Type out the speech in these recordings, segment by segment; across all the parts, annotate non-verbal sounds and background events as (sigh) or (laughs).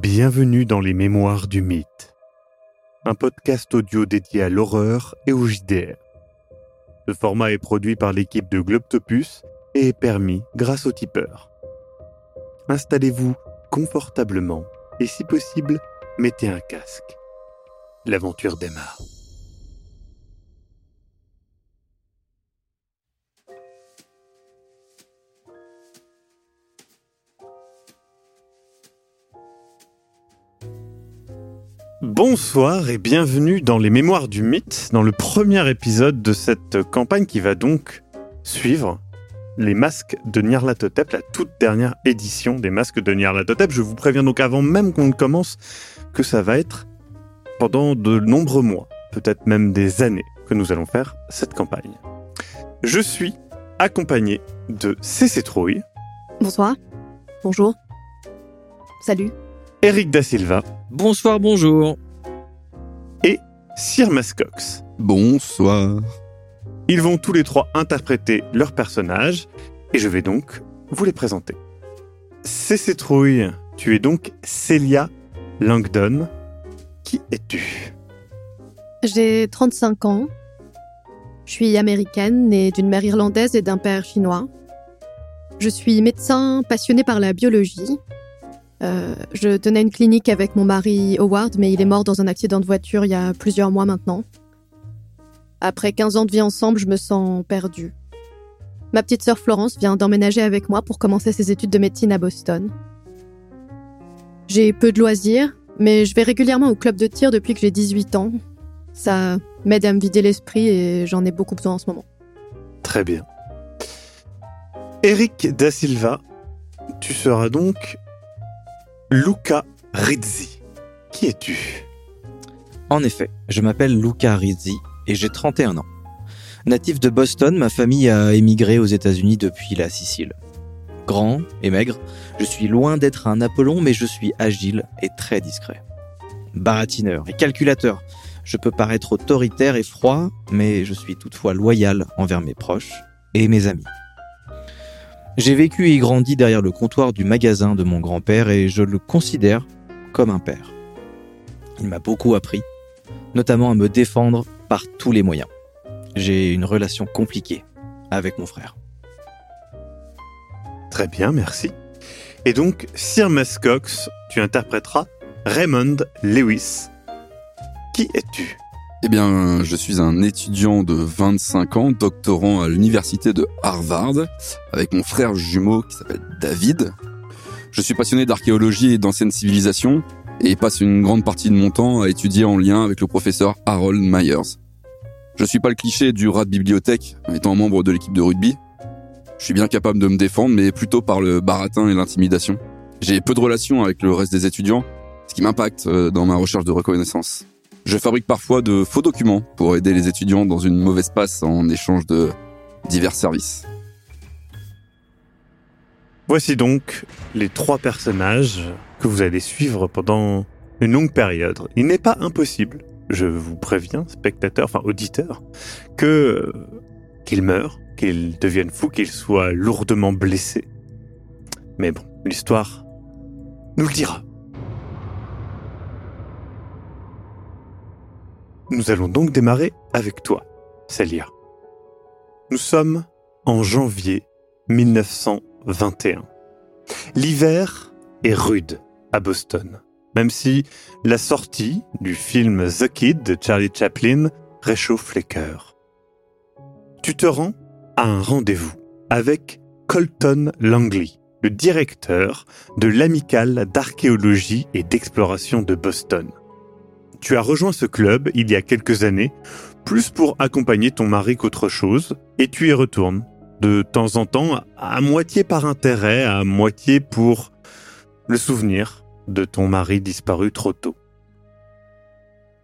Bienvenue dans les Mémoires du Mythe, un podcast audio dédié à l'horreur et au JDR. Ce format est produit par l'équipe de Globtopus et est permis grâce au tipeur. Installez-vous confortablement et si possible, mettez un casque. L'aventure démarre. Bonsoir et bienvenue dans les Mémoires du Mythe, dans le premier épisode de cette campagne qui va donc suivre les masques de Nyarlathotep, la toute dernière édition des masques de Nyarlathotep. Je vous préviens donc avant même qu'on ne commence que ça va être pendant de nombreux mois, peut-être même des années, que nous allons faire cette campagne. Je suis accompagné de CC Trouille. Bonsoir. Bonjour. Salut. Eric Da Silva. Bonsoir, bonjour. Et Sir Mascox. Bonsoir. Ils vont tous les trois interpréter leurs personnages et je vais donc vous les présenter. CC Trouille, tu es donc Celia Langdon. Qui es-tu? J'ai 35 ans. Je suis américaine, née d'une mère irlandaise et d'un père chinois. Je suis médecin passionné par la biologie euh, je tenais une clinique avec mon mari Howard, mais il est mort dans un accident de voiture il y a plusieurs mois maintenant. Après 15 ans de vie ensemble, je me sens perdue. Ma petite sœur Florence vient d'emménager avec moi pour commencer ses études de médecine à Boston. J'ai peu de loisirs, mais je vais régulièrement au club de tir depuis que j'ai 18 ans. Ça m'aide à me vider l'esprit et j'en ai beaucoup besoin en ce moment. Très bien. Eric Da Silva, tu seras donc Luca Rizzi. Qui es-tu? En effet, je m'appelle Luca Rizzi et j'ai 31 ans. Natif de Boston, ma famille a émigré aux États-Unis depuis la Sicile. Grand et maigre, je suis loin d'être un Apollon, mais je suis agile et très discret. Baratineur et calculateur, je peux paraître autoritaire et froid, mais je suis toutefois loyal envers mes proches et mes amis. J'ai vécu et grandi derrière le comptoir du magasin de mon grand-père et je le considère comme un père. Il m'a beaucoup appris, notamment à me défendre par tous les moyens. J'ai une relation compliquée avec mon frère. Très bien, merci. Et donc, Sir Cox, tu interpréteras Raymond Lewis. Qui es-tu? Eh bien, je suis un étudiant de 25 ans, doctorant à l'université de Harvard, avec mon frère jumeau qui s'appelle David. Je suis passionné d'archéologie et d'anciennes civilisations, et passe une grande partie de mon temps à étudier en lien avec le professeur Harold Myers. Je suis pas le cliché du rat de bibliothèque, étant membre de l'équipe de rugby. Je suis bien capable de me défendre, mais plutôt par le baratin et l'intimidation. J'ai peu de relations avec le reste des étudiants, ce qui m'impacte euh, dans ma recherche de reconnaissance. Je fabrique parfois de faux documents pour aider les étudiants dans une mauvaise passe en échange de divers services. Voici donc les trois personnages que vous allez suivre pendant une longue période. Il n'est pas impossible, je vous préviens, spectateurs, enfin auditeurs, que qu'ils meurent, qu'ils deviennent fous, qu'ils soient lourdement blessés. Mais bon, l'histoire nous le dira. Nous allons donc démarrer avec toi, Celia. Nous sommes en janvier 1921. L'hiver est rude à Boston, même si la sortie du film The Kid de Charlie Chaplin réchauffe les cœurs. Tu te rends à un rendez-vous avec Colton Langley, le directeur de l'amicale d'archéologie et d'exploration de Boston. Tu as rejoint ce club il y a quelques années, plus pour accompagner ton mari qu'autre chose, et tu y retournes, de temps en temps, à moitié par intérêt, à moitié pour le souvenir de ton mari disparu trop tôt.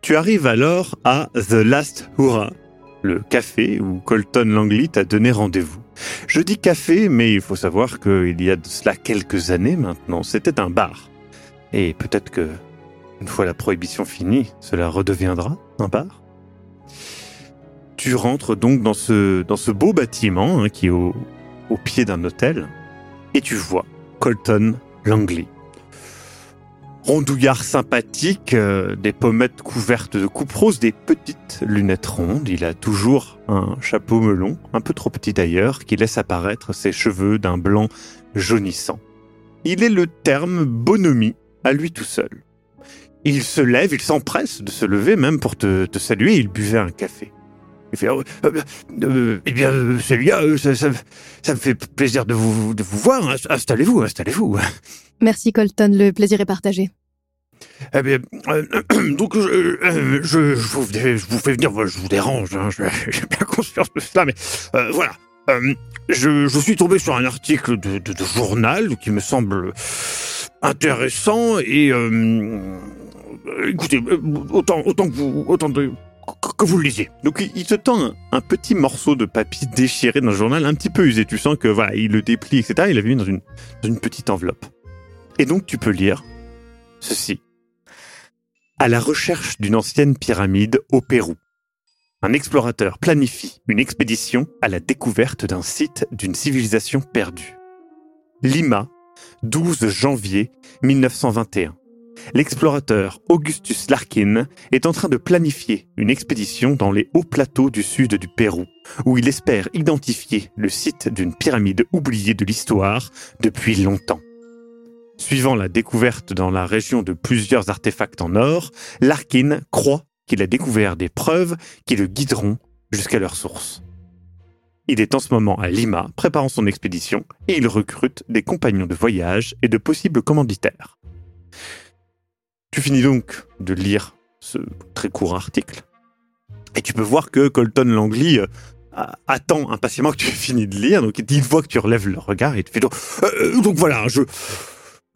Tu arrives alors à The Last Hurrah, le café où Colton Langley t'a donné rendez-vous. Je dis café, mais il faut savoir qu'il y a de cela quelques années maintenant, c'était un bar. Et peut-être que une fois la prohibition finie, cela redeviendra un bar. Tu rentres donc dans ce, beau bâtiment hein, qui est au, au pied d'un hôtel et tu vois Colton Langley. rondouillard sympathique, euh, des pommettes couvertes de coupe rose, des petites lunettes rondes. Il a toujours un chapeau melon, un peu trop petit d'ailleurs, qui laisse apparaître ses cheveux d'un blanc jaunissant. Il est le terme bonhomie à lui tout seul. Il se lève, il s'empresse de se lever même pour te, te saluer, il buvait un café. Il fait, oh, euh, euh, eh bien, euh, Célia, euh, ça, ça- ça me fait plaisir de vous, de vous voir. Inst- Installez-vous, installez-vous. Merci Colton, le plaisir est partagé. Eh bien, (clears throat) donc, je, je, je vous, je vous fais venir, je vous dérange, hein, (laughs) j'ai bien conscience de cela, mais voilà. Je, je suis tombé sur un article de, de, de journal qui me semble intéressant et euh, écoutez, euh, autant, autant que vous, autant de, que- vous le lisiez. Donc il, te tend un, un petit morceau de papier déchiré d'un journal un petit peu usé. Tu sens que voilà, il le déplie, etc. Il l'avait mis dans une, dans une petite enveloppe. Et donc tu peux lire ceci. À la recherche d'une ancienne pyramide au Pérou. Un explorateur planifie une expédition à la découverte d'un site d'une civilisation perdue. Lima, 12 janvier 1921. L'explorateur Augustus Larkin est en train de planifier une expédition dans les hauts plateaux du sud du Pérou, où il espère identifier le site d'une pyramide oubliée de l'histoire depuis longtemps. Suivant la découverte dans la région de plusieurs artefacts en or, Larkin croit qu'il a découvert des preuves qui le guideront jusqu'à leur source. Il est en ce moment à Lima, préparant son expédition, et il recrute des compagnons de voyage et de possibles commanditaires. Tu finis donc de lire ce très court article, et tu peux voir que Colton Langley euh, attend impatiemment que tu (laughs) aies de lire, donc il voit que tu relèves le regard et te fait donc, euh, donc voilà, je,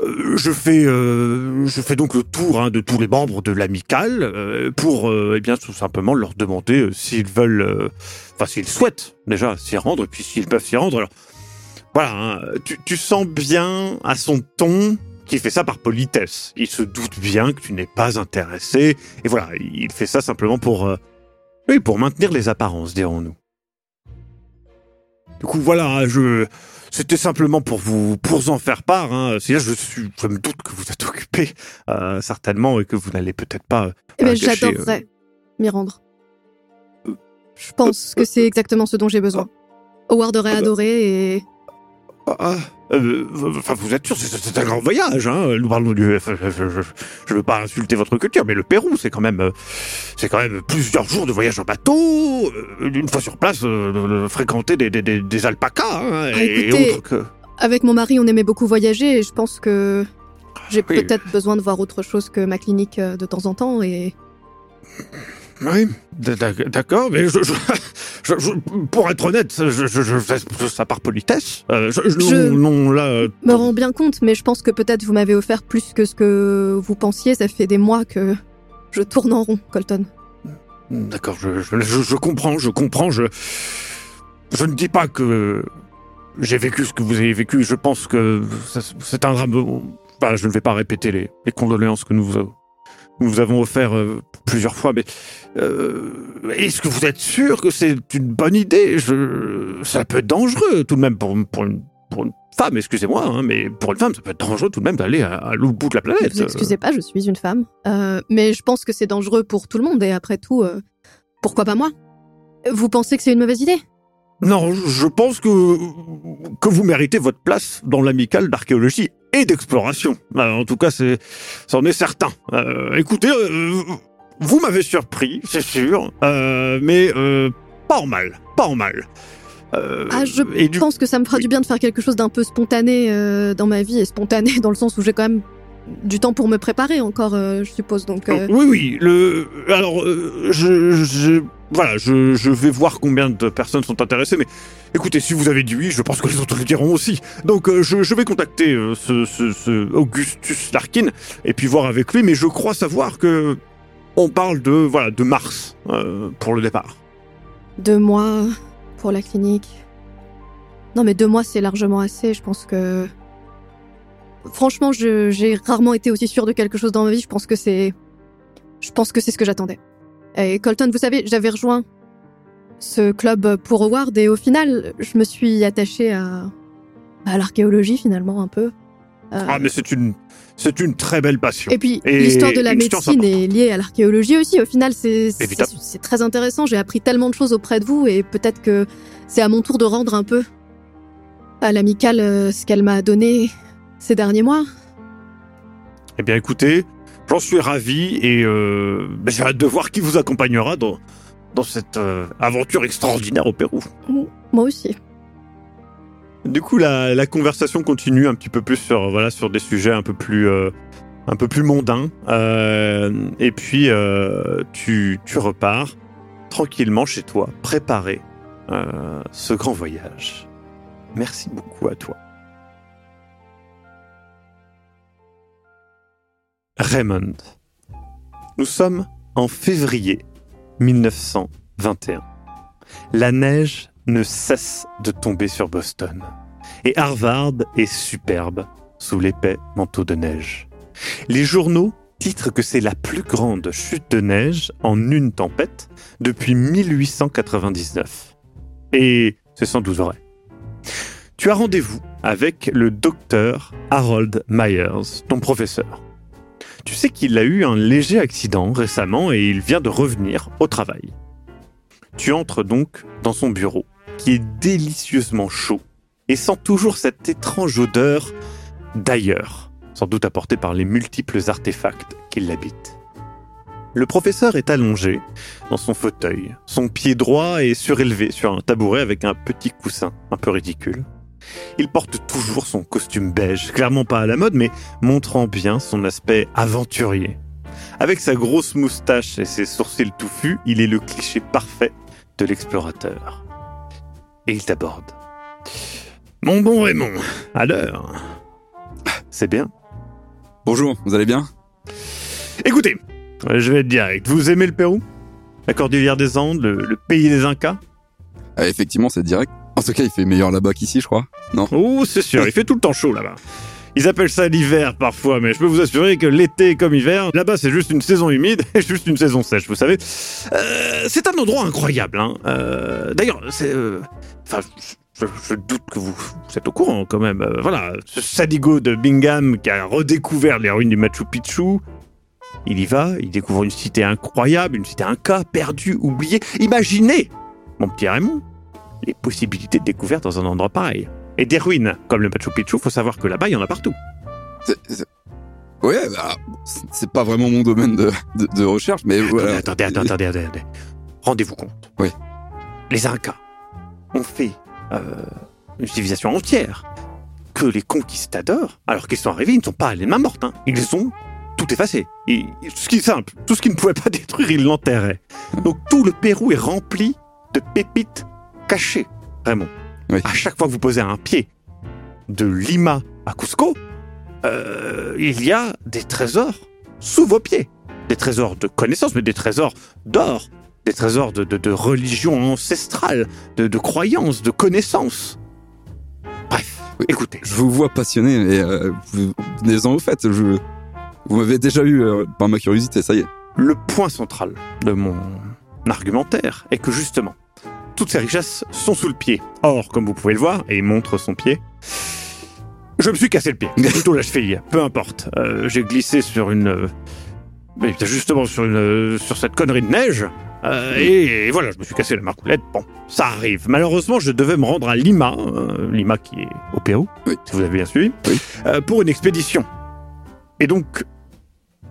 euh, fais, euh, donc le tour hein, de tous les membres de l'amicale euh, pour, euh, eh bien, tout simplement leur demander euh, s'ils veulent, euh, enfin s'ils souhaitent déjà s'y rendre, et puis s'ils peuvent s'y rendre. Alors voilà, hein, tu sens bien à son ton qu'il fait ça par politesse. Il se doute bien que tu n'es pas intéressé, et voilà, il fait ça simplement pour, euh, oui, pour maintenir les apparences, dirons-nous. Du coup, voilà, je, c'était simplement pour vous, pour vous en faire part. Hein. Je suis, je me doute que vous êtes occupé euh, certainement et que vous n'allez peut-être pas. euh, Eh bien, j'adorerais m'y rendre. Je pense que c'est exactement ce dont j'ai besoin. Howard aurait Ah bah. adoré et Ah, ah, euh, enfin, vous êtes sûr, c'est- un grand voyage. Hein. Nous parlons du. Je, je veux pas insulter votre culture, mais le Pérou, c'est quand même, euh, c'est quand même plusieurs jours de voyage en bateau. euh, Une fois sur place, fréquenter des, des, des, des alpacas hein, Ah, et, écoutez, autres que. avec mon mari, on aimait beaucoup voyager et je pense que j'ai Oui. peut-être besoin de voir autre chose que ma clinique de temps en temps et Oui, d'ac- d'accord, mais je, je, je- je- pour être honnête, je, ça par politesse. Euh, je, Non, là, euh, me rends bien compte, mais je pense que peut-être vous m'avez offert plus que ce que vous pensiez. Ça fait des mois que je tourne en rond, Colton. d'accord, je, comprends, je comprends, je, je ne dis pas que j'ai vécu ce que vous avez vécu. Je pense que c'est un drame. Enfin, je ne vais pas répéter les, les condoléances que nous vous, nous vous avons offert euh, plusieurs fois, mais euh, est-ce que vous êtes sûr que c'est une bonne idée? Je, Ça peut être dangereux tout de même pour, pour, une, pour une femme, excusez-moi, hein, mais pour une femme, ça peut être dangereux tout de même d'aller à, à l'autre bout de la planète. vous excusez pas, je suis une femme. Euh, mais je pense que c'est dangereux pour tout le monde et après tout, pourquoi pas moi? Vous pensez que c'est une mauvaise idée? Non, je pense que, que vous méritez votre place dans l'amicale d'archéologie et d'exploration. Euh, En tout cas, c'est, c'en est certain. Euh, écoutez, euh, vous m'avez surpris, c'est sûr, euh, mais pas en mal, pas en mal. Ah, je et du Je pense que ça me fera du bien de faire quelque chose d'un peu spontané dans ma vie et spontané (laughs) dans le sens où j'ai quand même du temps pour me préparer encore, je suppose. Donc, euh, Oui, oui. Le, alors, je, je- voilà, je, je vais voir combien de personnes sont intéressées, mais écoutez, si vous avez dit oui, je pense que les autres le diront aussi. Donc, euh, je, je vais contacter euh, ce, Augustus Larkin et puis voir avec lui, mais je crois savoir que on parle de, voilà, de mars euh, pour le départ. deux mois pour la clinique. Non, mais deux mois, c'est largement assez. Je pense que. Franchement, j'ai rarement été aussi sûre de quelque chose dans ma vie. Je pense que c'est. Je pense que c'est ce que j'attendais. Et Colton, vous savez, j'avais rejoint ce club pour Howard et au final, je me suis attachée à, à l'archéologie finalement un peu. Euh, Ah, mais c'est une, c'est une très belle passion. Et puis, l'histoire de la médecine est liée à l'archéologie aussi. Au final, c'est très intéressant. J'ai appris tellement de choses auprès de vous et peut-être que c'est à mon tour de rendre un peu à l'amicale euh, ce qu'elle m'a donné ces derniers mois. Eh bien, écoutez, j'en suis ravi et euh, j'ai hâte de voir qui vous accompagnera dans, dans cette euh, aventure extraordinaire au Pérou. Moi aussi. Du coup, la, la conversation continue un petit peu plus sur, voilà, sur des sujets un peu plus, euh, un peu plus mondains. Euh, et puis, euh, tu, tu repars tranquillement chez toi, préparer euh, ce grand voyage. Merci beaucoup à toi. Raymond. Nous sommes en février 1921. La neige ne cesse de tomber sur Boston. Et Harvard est superbe sous l'épais manteau de neige. Les journaux titrent que c'est la plus grande chute de neige en une tempête depuis 1899. Et c'est sans doute vrai. Tu as rendez-vous avec le docteur Harold Myers, ton professeur. Tu sais qu'il a eu un léger accident récemment et il vient de revenir au travail. Tu entres donc dans son bureau, qui est délicieusement chaud et sent toujours cette étrange odeur d'ailleurs, sans doute apportée par les multiples artefacts qui l'habitent. Le professeur est allongé dans son fauteuil, son pied droit est surélevé sur un tabouret avec un petit coussin un peu ridicule. Il porte toujours son costume beige, clairement pas à la mode, mais montrant bien son aspect aventurier. Avec sa grosse moustache et ses sourcils touffus, il est le cliché parfait de l'explorateur. Et il t'aborde. Mon bon Raymond, à l'heure. C'est bien. Bonjour, vous allez bien? Écoutez, je vais être direct. Vous aimez le Pérou? La cordillère des Andes, le, le pays des Incas? Ah, Effectivement, c'est direct. En tout cas, il fait meilleur là-bas qu'ici, je crois. Non? Oh, c'est sûr, il fait tout le temps chaud là-bas. Ils appellent ça l'hiver parfois, mais je peux vous assurer que l'été comme hiver, là-bas c'est juste une saison humide (laughs) et juste une saison sèche, vous savez. Euh, c'est un endroit incroyable. Hein. Euh, D'ailleurs, c'est... euh, Enfin, je, doute que vous, êtes au courant quand même. Voilà, ce sadigo de Bingham qui a redécouvert les ruines du Machu Picchu. Il y va, il découvre une cité incroyable, une cité inca, perdue, oubliée. Imaginez, mon petit Raymond, les possibilités de découverte dans un endroit pareil. Et des ruines, comme le Machu Picchu, faut savoir que là-bas, il y en a partout. Ouais, bah, c'est- pas vraiment mon domaine de, de, de recherche, mais voilà. Attendez, attendez, attendez, attendez. Rendez-vous compte. Oui. Les Incas ont fait euh, une civilisation entière que les conquistadors, alors qu'ils sont arrivés, ils ne sont pas allés main morte. hein. Ils ont tout effacé. Et, ce qui est simple, tout ce qu'ils ne pouvaient pas (laughs) détruire, ils l'enterraient. Donc tout le Pérou est rempli de pépites cachées, vraiment. Oui. À chaque fois que vous posez un pied de Lima à Cusco, euh, il y a des trésors sous vos pieds. Des trésors de connaissances, mais des trésors d'or. Des trésors de, de, de religion ancestrale, de, de croyances, de connaissances. Bref, Oui. écoutez. Je vous vois passionné, mais euh, vous venez-en au fait. Je, vous m'avez déjà eu euh, par ma curiosité, ça y est. Le point central de mon argumentaire est que justement, toutes ces richesses sont sous le pied. Or, comme vous pouvez le voir, et il montre son pied, je me suis cassé le pied. (laughs) Plutôt la cheville, peu importe. Euh, J'ai glissé sur une... euh, mais justement sur, une, euh, sur cette connerie de neige. euh, et, et voilà, je me suis cassé la marcoulette. Bon, ça arrive. Malheureusement, je devais me rendre à Lima, euh, Lima qui est au Pérou, Oui. si vous avez bien suivi, Oui. euh, pour une expédition. Et donc,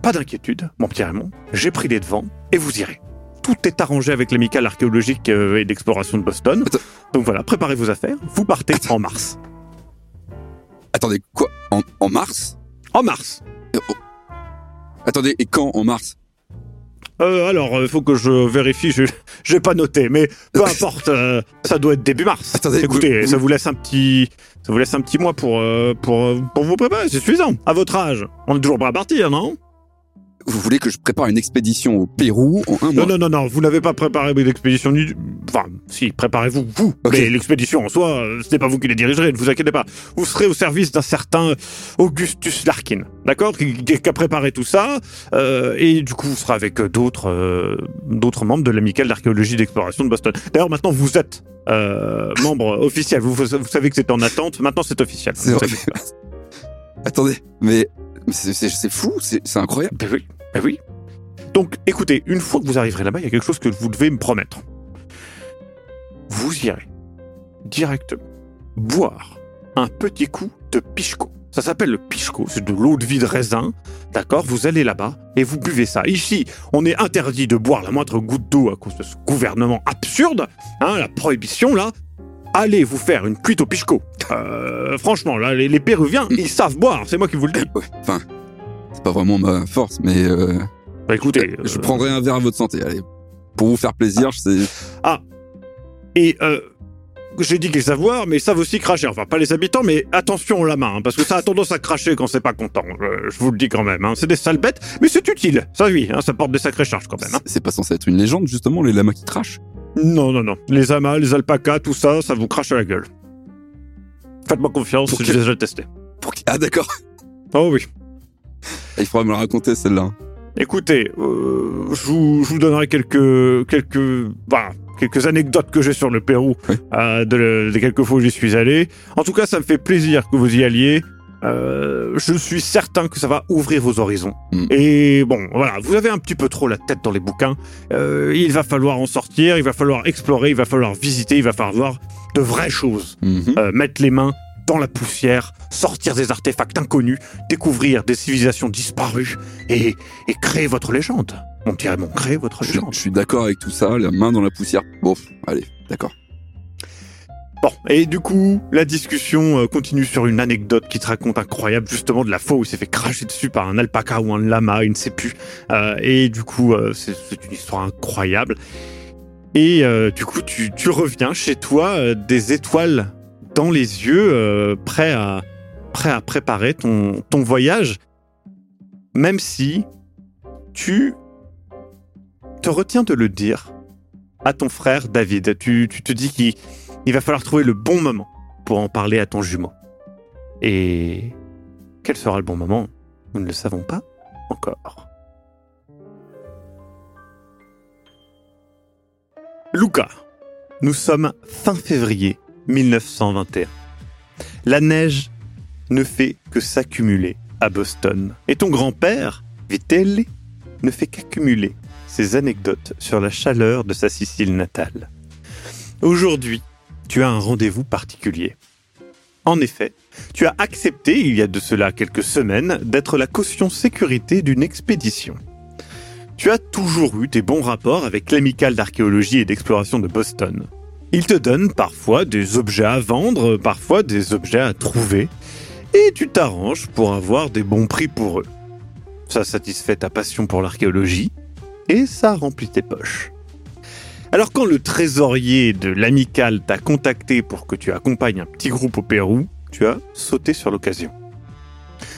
pas d'inquiétude, mon petit Raymond, j'ai pris les devants et vous irez. Tout est arrangé avec l'amicale archéologique euh, et d'exploration de Boston. Attends. Donc voilà, préparez vos affaires, vous partez en mars. Attendez, quoi? En, en mars? En mars Euh, oh. Attendez, et quand en mars? Euh, Alors, il faut que je vérifie, je (laughs) j'ai pas noté, mais peu importe, euh, ça doit être début mars. Attendez, Écoutez, vous- ça vous laisse un petit... Ça vous laisse un petit mois pour, euh, pour, euh, pour vous préparer, c'est suffisant. À votre âge, on est toujours prêt à partir, non? Vous voulez que je prépare une expédition au Pérou en un mois Non, non, non, non, vous n'avez pas préparé l'expédition du... Enfin, si, préparez-vous, vous. Mais l'expédition en soi, euh, ce n'est pas vous qui la dirigerez, ne vous inquiétez pas. Vous serez au service d'un certain Augustus Larkin, d'accord qui, a préparé tout ça, euh, et du coup, vous serez avec euh, d'autres euh, d'autres membres de l'amicale d'archéologie d'exploration de Boston. D'ailleurs, maintenant, vous êtes euh, membre officiel. Vous, vous savez que c'était en attente, maintenant c'est officiel. C'est vrai. Attendez, mais c'est- C'est c'est fou, c'est c'est incroyable. Ben oui, ben oui. Donc, écoutez, une fois que vous arriverez là-bas, il y a quelque chose que vous devez me promettre. Vous irez directement boire un petit coup de pichco. Ça s'appelle le pichco, c'est de l'eau de vie de raisin. D'accord? Vous allez là-bas et vous buvez ça. Ici, on est interdit de boire la moindre goutte d'eau à cause de ce gouvernement absurde. Hein, la prohibition, là. Allez vous faire une cuite au pichco. Euh, franchement, là, les, Péruviens, ils savent boire, c'est moi qui vous le dis. Ouais, enfin, c'est pas vraiment ma force, mais euh, Bah écoutez, je euh, prendrai un verre à votre santé. Allez, pour vous faire plaisir, c'est Et euh, j'ai dit qu'ils savent boire, mais ils savent aussi cracher. Enfin, pas les habitants, mais attention la main, hein, parce que ça a tendance à cracher quand c'est pas content. Je vous le dis quand même. hein. C'est des sales bêtes, mais c'est utile. Ça oui, hein, ça porte des sacrées charges quand même. c'est pas censé être une légende justement les lamas qui crachent. Non, non, non. Les amas, les alpacas, tout ça, ça vous crache à la gueule. Faites-moi confiance, j'ai que- déjà testé. Pour qui- Ah d'accord. Oh oui. Il faudra me la raconter celle-là. Écoutez, euh, je, vous, je vous donnerai quelques quelques bah, quelques anecdotes que j'ai sur le Pérou Oui. euh, de, de quelques fois où j'y suis allé. En tout cas, ça me fait plaisir que vous y alliez. Euh, je suis certain que ça va ouvrir vos horizons. Mm. Et bon, voilà, vous avez un petit peu trop la tête dans les bouquins. Il va falloir en sortir, il va falloir explorer, il va falloir visiter, il va falloir voir de vraies choses. Euh, mettre les mains dans la poussière, sortir des artefacts inconnus, découvrir des civilisations disparues et, et créer votre légende. On dirait mon créer votre légende. je suis d'accord avec tout ça, la main dans la poussière. Bon, allez, d'accord. Bon, et du coup, la discussion euh, continue sur une anecdote qui te raconte incroyable, justement de la fois où il s'est fait cracher dessus par un alpaca ou un lama, il ne sait plus. Euh, et du coup, euh, c'est une histoire incroyable. Et euh, du coup, tu, tu reviens chez toi, des étoiles dans les yeux, euh, prêt à prêt à préparer ton, voyage, même si tu te retiens de le dire à ton frère David. Tu, tu te dis qu'il il va falloir trouver le bon moment pour en parler à ton jumeau. Et quel sera le bon moment? Nous ne le savons pas encore. Luca, nous sommes fin février 1921. La neige ne fait que s'accumuler à Boston. Et ton grand-père, Vitelli, ne fait qu'accumuler ses anecdotes sur la chaleur de sa Sicile natale. Aujourd'hui, tu as un rendez-vous particulier. En effet, tu as accepté, il y a de cela quelques semaines, d'être la caution sécurité d'une expédition. Tu as toujours eu des bons rapports avec l'amicale d'archéologie et d'exploration de Boston. Ils te donnent parfois des objets à vendre, parfois des objets à trouver, et tu t'arranges pour avoir des bons prix pour eux. Ça satisfait ta passion pour l'archéologie, et ça remplit tes poches. Alors quand le trésorier de l'amicale t'a contacté pour que tu accompagnes un petit groupe au Pérou, tu as sauté sur l'occasion.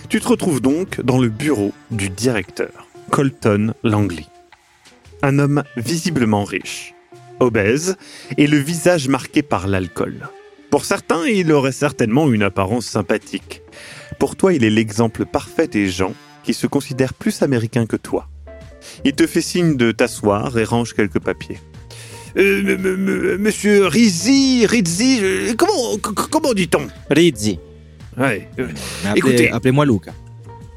Tu te retrouves donc dans le bureau du directeur, Colton Langley. Un homme visiblement riche, obèse et le visage marqué par l'alcool. Pour certains, il aurait certainement une apparence sympathique. Pour toi, il est l'exemple parfait des gens qui se considèrent plus américains que toi. Il te fait signe de t'asseoir et range quelques papiers. Euh, m- m- m- monsieur Rizzi, Rizzi, euh, comment, dit-on? Rizzi. Ouais, euh, Écoutez. Appelez, appelez-moi Luca.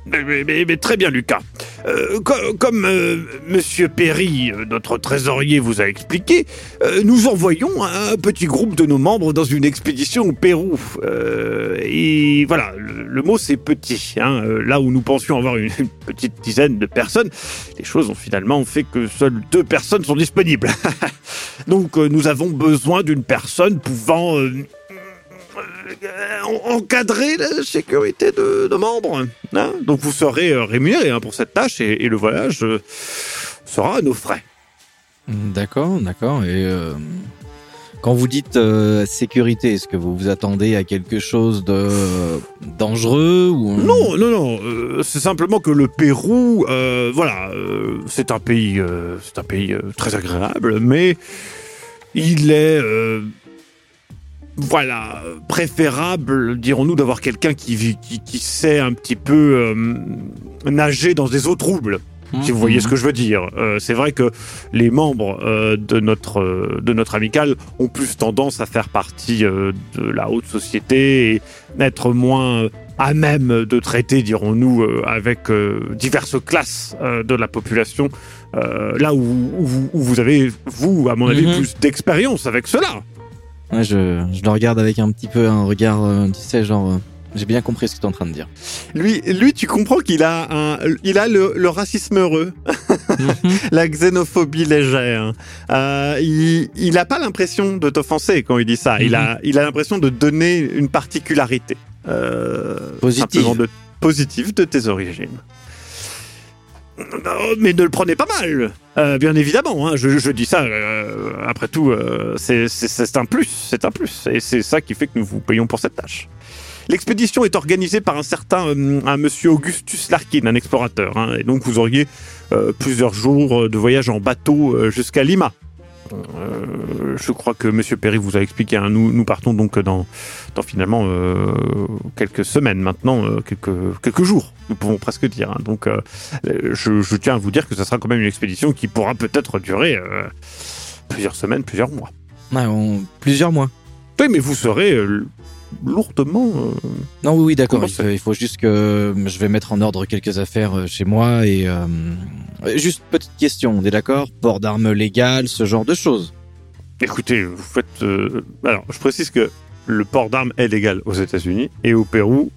Mais, très bien, Lucas. Euh, co- comme euh, Monsieur Perry, euh, notre trésorier, vous a expliqué, euh, nous envoyons un petit groupe de nos membres dans une expédition au Pérou. Et voilà, le, mot c'est petit. hein. Là où nous pensions avoir une, petite dizaine de personnes, les choses ont finalement fait que seules deux personnes sont disponibles. (laughs) Donc nous avons besoin d'une personne pouvant encadrer la sécurité de, de membres. hein. Donc vous serez euh, rémunéré hein, pour cette tâche et, et le voyage euh, sera à nos frais. D'accord, d'accord. Et euh, quand vous dites euh, sécurité, est-ce que vous vous attendez à quelque chose de euh, dangereux ou Non, non, non. euh, c'est simplement que le Pérou, euh, voilà, euh, c'est un pays, euh, c'est un pays euh, très agréable, mais il est, euh, voilà, préférable, dirons-nous, d'avoir quelqu'un qui, vit- qui, qui sait un petit peu euh, nager dans des eaux troubles. si vous voyez ce que je veux dire. Euh, c'est vrai que les membres euh, de notre de notre amicale ont plus tendance à faire partie de la haute société et être moins à même de traiter, dirons-nous, avec diverses classes de la population, là où, où vous- où vous avez, vous, à mon avis, Mhm. plus d'expérience avec cela. Ouais, je, je le regarde avec un petit peu un regard, euh, tu sais, genre, euh, j'ai bien compris ce que tu es en train de dire. Lui, lui, tu comprends qu'il a, un, il a le, le racisme heureux, (laughs) la xénophobie légère. Euh, il, il a pas l'impression de t'offenser quand il dit ça. Il a, il a l'impression de donner une particularité. Positive. simplement de, positive de tes origines. Non, Mais ne le prenez pas mal, Euh, bien évidemment. hein, je, dis ça. euh, après tout, euh, c'est- un plus, c'est un plus, et c'est ça qui fait que nous vous payons pour cette tâche. L'expédition est organisée par un certain un monsieur Augustus Larkin, un explorateur, hein, et donc vous auriez plusieurs jours de voyage en bateau jusqu'à Lima. Euh, je crois que Monsieur Perry vous a expliqué. hein, nous, nous partons donc dans, dans finalement euh, quelques semaines maintenant, euh, quelques, quelques jours, nous pouvons presque dire. hein. donc, je, je tiens à vous dire que ça sera quand même une expédition qui pourra peut-être durer plusieurs semaines, plusieurs mois. Ouais, on- plusieurs mois. Oui, mais vous serez lourdement. euh, Non, oui, oui, d'accord. Il, faut- il faut juste que je vais mettre en ordre quelques affaires euh, chez moi et euh, juste petite question. On est d'accord? Port d'armes légales, ce genre de choses. Écoutez, vous faites. euh, alors, je précise que le port d'armes est légal aux États-Unis et au Pérou,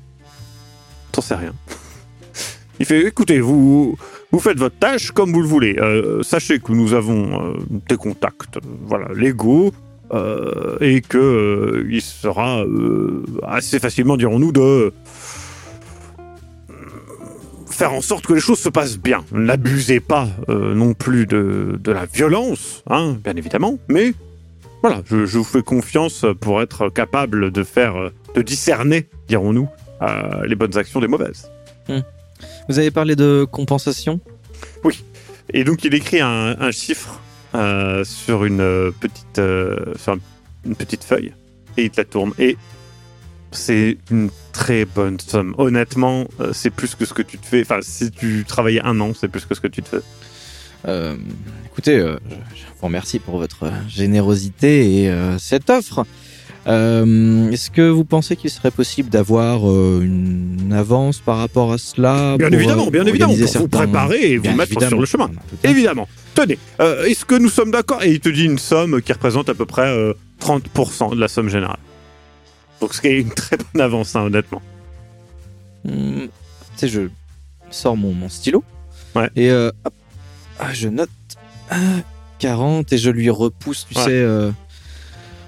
t'en sais rien. (laughs) Il fait écoutez, vous, vous faites votre tâche comme vous le voulez. Euh, sachez que nous avons euh, des contacts euh, voilà, légaux euh, et que euh, il sera euh, assez facilement, dirons-nous, de faire en sorte que les choses se passent bien. N'abusez pas non plus de, de la violence, hein, bien évidemment, mais voilà, je, je vous fais confiance pour être capable de faire, de discerner, dirons-nous, les bonnes actions des mauvaises. Vous avez parlé de compensation? Et donc il écrit un, un chiffre euh, sur une euh, petite euh, une petite feuille et il te la tourne et c'est une très bonne somme. Honnêtement, euh, c'est plus que ce que tu te fais. Enfin, si tu travaillais un an, c'est plus que ce que tu te fais. Écoutez, je vous remercie pour votre générosité et cette offre. Euh, Est-ce que vous pensez qu'il serait possible d'avoir euh, une avance par rapport à cela Bien pour, évidemment, euh, bien évidemment, pour vous préparer et vous Bien mettre sur le chemin. Évidemment. Tenez, euh, est-ce que nous sommes d'accord Et il te dit une somme qui représente à peu près euh, 30% de la somme générale. Donc ce qui est une très bonne avance, hein, honnêtement. Hmm, tu sais, je sors mon, mon stylo. Ouais. Et hop, ah, je note ah, 40 et je lui repousse, tu Ouais. sais.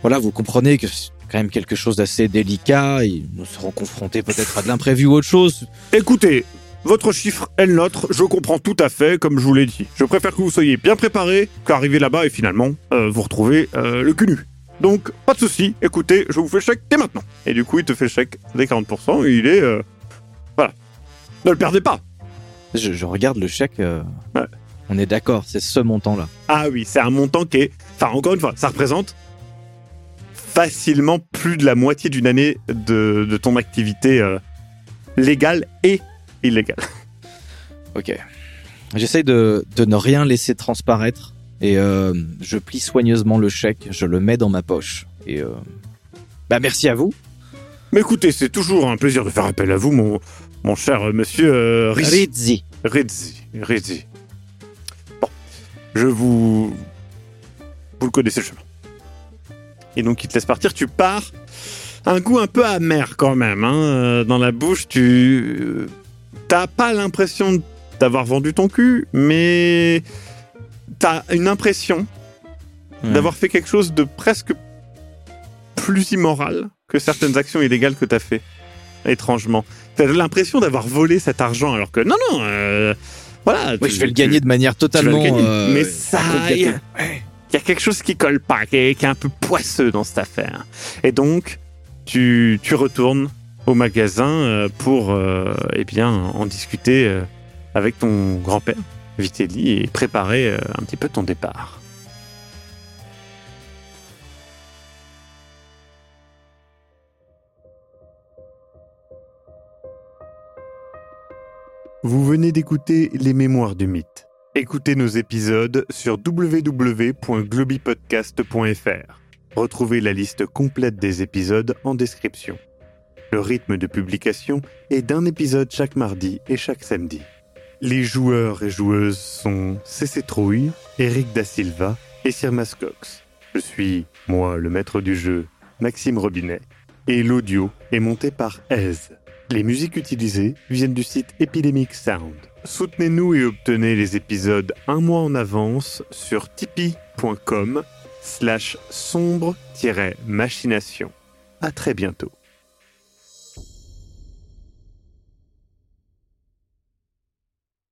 Voilà, vous comprenez que c'est quand même quelque chose d'assez délicat et nous serons confrontés peut-être à de l'imprévu ou autre chose. Écoutez, votre chiffre est le nôtre, je comprends tout à fait, comme je vous l'ai dit. Je préfère que vous soyez bien préparé qu'arriver là-bas et finalement euh, vous retrouvez euh, le cul nu. Donc, pas de souci, écoutez, je vous fais chèque dès maintenant. Et du coup, il te fait chèque des 40% et il est... euh, voilà. Ne le perdez pas Je, je regarde le chèque. Ouais. On est d'accord, c'est ce montant-là. Ah oui, c'est un montant qui est... Enfin, encore une fois, ça représente facilement plus de la moitié d'une année de, de ton activité euh, légale et illégale. (laughs) Ok. J'essaye de, de ne rien laisser transparaître et euh, je plie soigneusement le chèque, je le mets dans ma poche. Et euh, bah merci à vous. Mais écoutez, c'est toujours un plaisir de faire appel à vous, mon, mon cher monsieur euh, Rizzi. Rizzi. Rizzi. Rizzi. Bon, je vous... Vous le connaissez le chemin. Et donc il te laisse partir, tu pars. Un goût un peu amer quand même, hein, euh, dans la bouche, tu... euh, T'as pas l'impression d'avoir vendu ton cul, mais... T'as une impression Ouais. d'avoir fait quelque chose de presque plus immoral que certaines actions illégales que t'as fait. Étrangement. T'as l'impression d'avoir volé cet argent alors que non, non, euh, voilà. Tu- je vais le gagner de manière totalement. euh, Mais ça, a- il y a quelque chose qui colle pas, qui est, un peu poisseux dans cette affaire. Et donc, tu, retournes au magasin euh, pour, euh, eh bien, en discuter euh, avec ton grand-père, Vitelli, et préparer un petit peu ton départ. Vous venez d'écouter Les Mémoires du Mythe. Écoutez nos épisodes sur www.globipodcast.fr. Retrouvez la liste complète des épisodes en description. Le rythme de publication est d'un épisode chaque mardi et chaque samedi. Les joueurs et joueuses sont CC Trouille, Eric Da Silva et Sir Cox. Je suis, moi, le maître du jeu, Maxime Robinet, et l'audio est monté par Aise. Les musiques utilisées viennent du site Epidemic Sound. Soutenez-nous et obtenez les épisodes un mois en avance sur tipeee.com slash sombre-machination. À très bientôt.